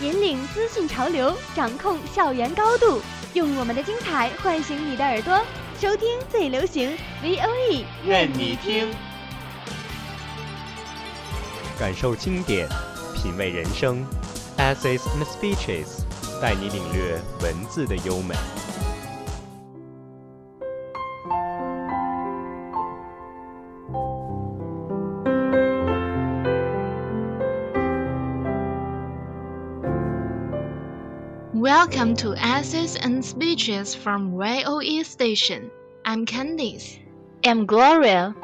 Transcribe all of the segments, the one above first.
引领资讯潮流，掌控校园高度，用我们的精彩唤醒你的耳朵，收听最流行 VOE，任你听。感受经典，品味人生，Essays and Speeches，带你领略文字的优美。Welcome to Essays and Speeches from VOE Station. I'm Candice. I'm Gloria.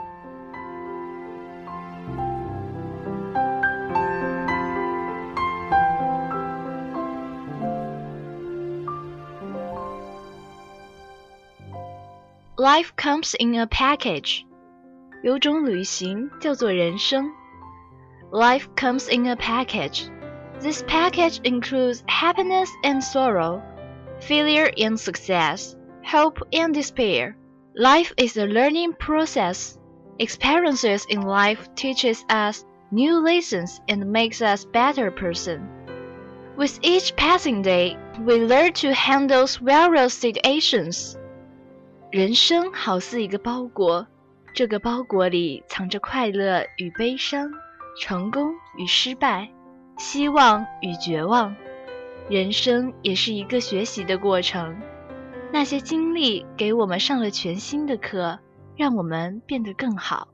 Life comes in a package. 有种旅行叫做人生。Life comes in a package. This package includes happiness and sorrow, failure and success, hope and despair. Life is a learning process. Experiences in life teaches us new lessons and makes us better person. With each passing day, we learn to handle various situations. 人生好似一个包裹，这个包裹里藏着快乐与悲伤，成功与失败。 希望与绝望，人生也是一个学习的过程。那些经历给我们上了全新的课，让我们变得更好。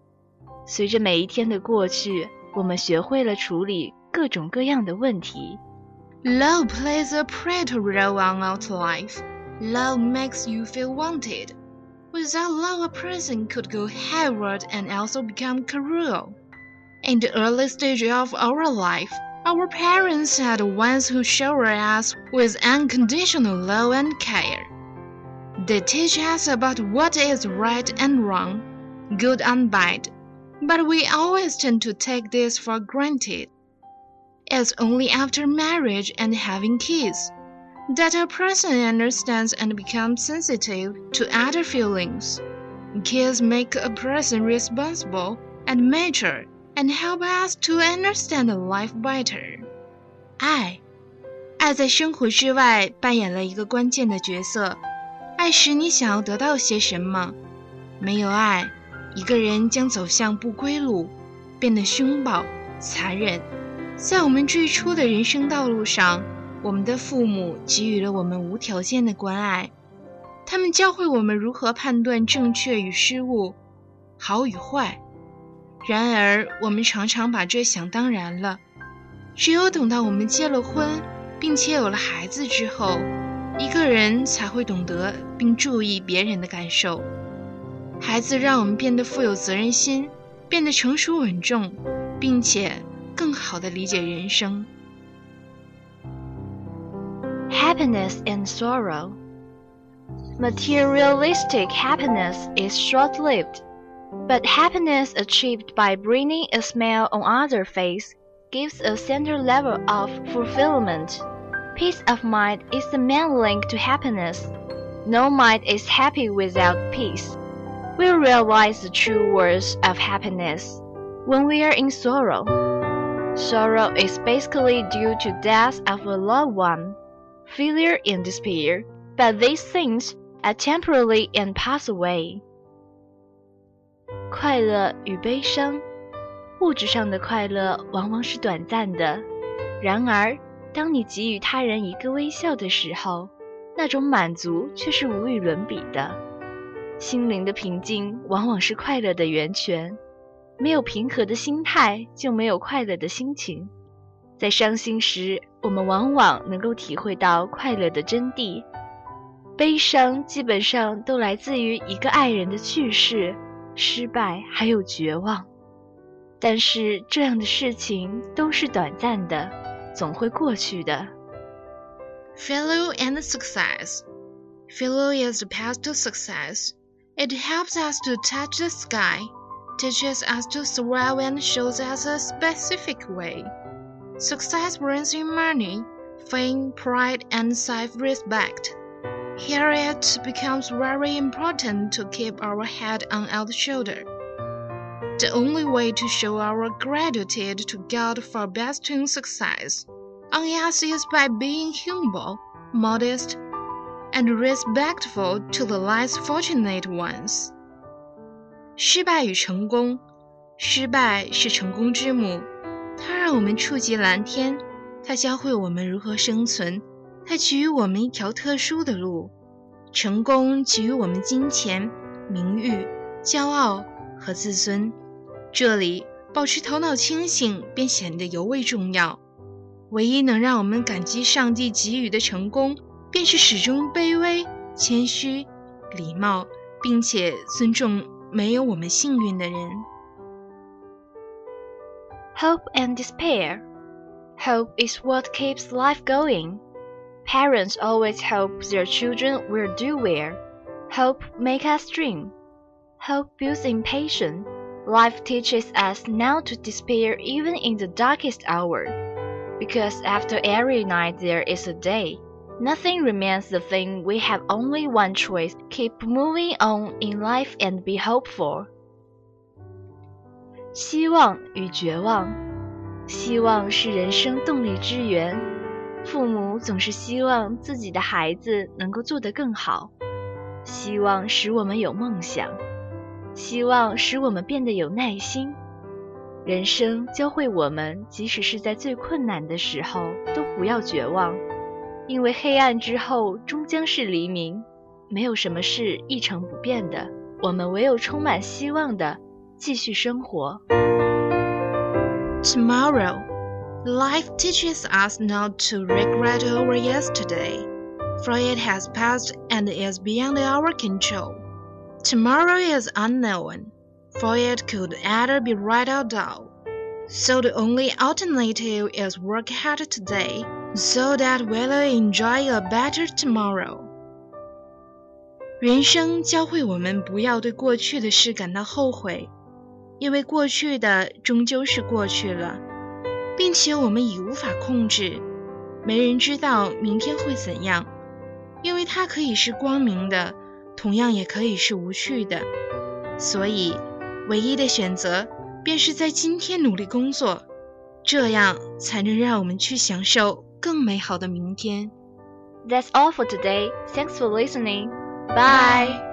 随着每一天的过去，我们学会了处理各种各样的问题。Love plays a pretty role on our life. Love makes you feel wanted. Without love, a person could go hayward and also become cruel. In the early stage of our life, our parents are the ones who shower us with unconditional love and care. They teach us about what is right and wrong, good and bad, but we always tend to take this for granted. It's only after marriage and having kids that a person understands and becomes sensitive to other feelings. Kids make a person responsible and mature and help us to understand life better. 爱，爱在生活之外扮演了一个关键的角色。爱使你想要得到些什么？没有爱，一个人将走向不归路，变得凶暴、残忍。在我们最初的人生道路上，我们的父母给予了我们无条件的关爱，他们教会我们如何判断正确与失误，好与坏。然而，我们常常把这想当然了。只有等到我们结了婚，并且有了孩子之后，一个人才会懂得并注意别人的感受。孩子让我们变得富有责任心，变得成熟稳重，并且更好地理解人生。Happiness and sorrow. Materialistic happiness is short lived, but happiness achieved by bringing a smile on other face gives a center level of fulfillment. Peace of mind is the main link to happiness. No mind is happy without peace. We realize the true worth of happiness when we are in sorrow. Sorrow is basically due to death of a loved one failure and despair, but these things are temporary and pass away. 快乐与悲伤，物质上的快乐往往是短暂的。然而，当你给予他人一个微笑的时候，那种满足却是无与伦比的。心灵的平静往往是快乐的源泉。没有平和的心态，就没有快乐的心情。在伤心时，我们往往能够体会到快乐的真谛。悲伤基本上都来自于一个爱人的去世、失败，还有绝望。但是这样的事情都是短暂的，总会过去的。 Failure and success. Failure is the path to success. It helps us to touch the sky, teaches us to survive, and shows us a specific way. Success brings in money, fame, pride, and self respect. Here it becomes very important to keep our head on our shoulder. The only way to show our gratitude to God for bestowing success on us is by being humble, modest, and respectful to the less fortunate ones. 失败与成功，失败是成功之母，它让我们触及蓝天，它教会我们如何生存， 它给予我们一条特殊的路。成功给予我们金钱、名誉、骄傲和自尊。这里保持头脑清醒便显得尤为重要。唯一能让我们感激上帝给予的成功，便是始终卑微、谦虚、礼貌，并且尊重没有我们幸运的人。Hope and despair. Hope is what keeps life going. Parents always hope their children will do well. Hope makes us dream. Hope builds impatience. Life teaches us not to despair even in the darkest hour. Because after every night there is a day. Nothing remains the thing we have only one choice. Keep moving on in life and be hopeful. 希望与绝望，希望是人生动力之源。 父母总是希望自己的孩子能够做得更好，希望使我们有梦想，希望使我们变得有耐心。人生教会我们，即使是在最困难的时候，都不要绝望，因为黑暗之后终将是黎明。没有什么是一成不变的，我们唯有充满希望的继续生活。Tomorrow. Life teaches us not to regret over yesterday, for it has passed and is beyond our control. Tomorrow is unknown, for it could either be right or dull. So the only alternative is work hard today, so that we'll enjoy a better tomorrow. 人生教会我们不要对过去的事感到后悔，因为过去的终究是过去了。 并且我们已无法控制，没人知道明天会怎样，因为它可以是光明的，同样也可以是无趣的。所以，唯一的选择便是在今天努力工作，这样才能让我们去享受更美好的明天。That's all for today. Thanks for listening. Bye.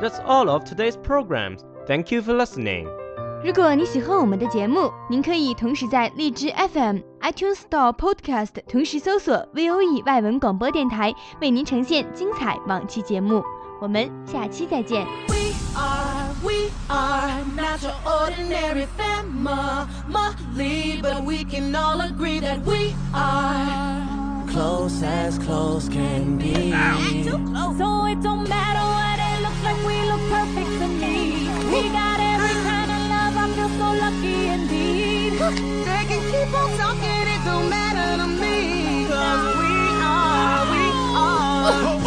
That's all of today's programs. Thank you for listening. 如果你喜欢我们的节目，您可以同时在荔枝 FM、iTunes Store、Podcast 同时搜索 VOE 外文广播电台，为您呈现精彩往期节目。我们下期再见。We are, we are not your ordinary family, but we can all agree that we are close as close can be. So it don't matter what it looks like, we look perfect to me. We got every kind of love, I feel so lucky indeed. They can keep on talking, it don't matter to me. Cause we are, we are.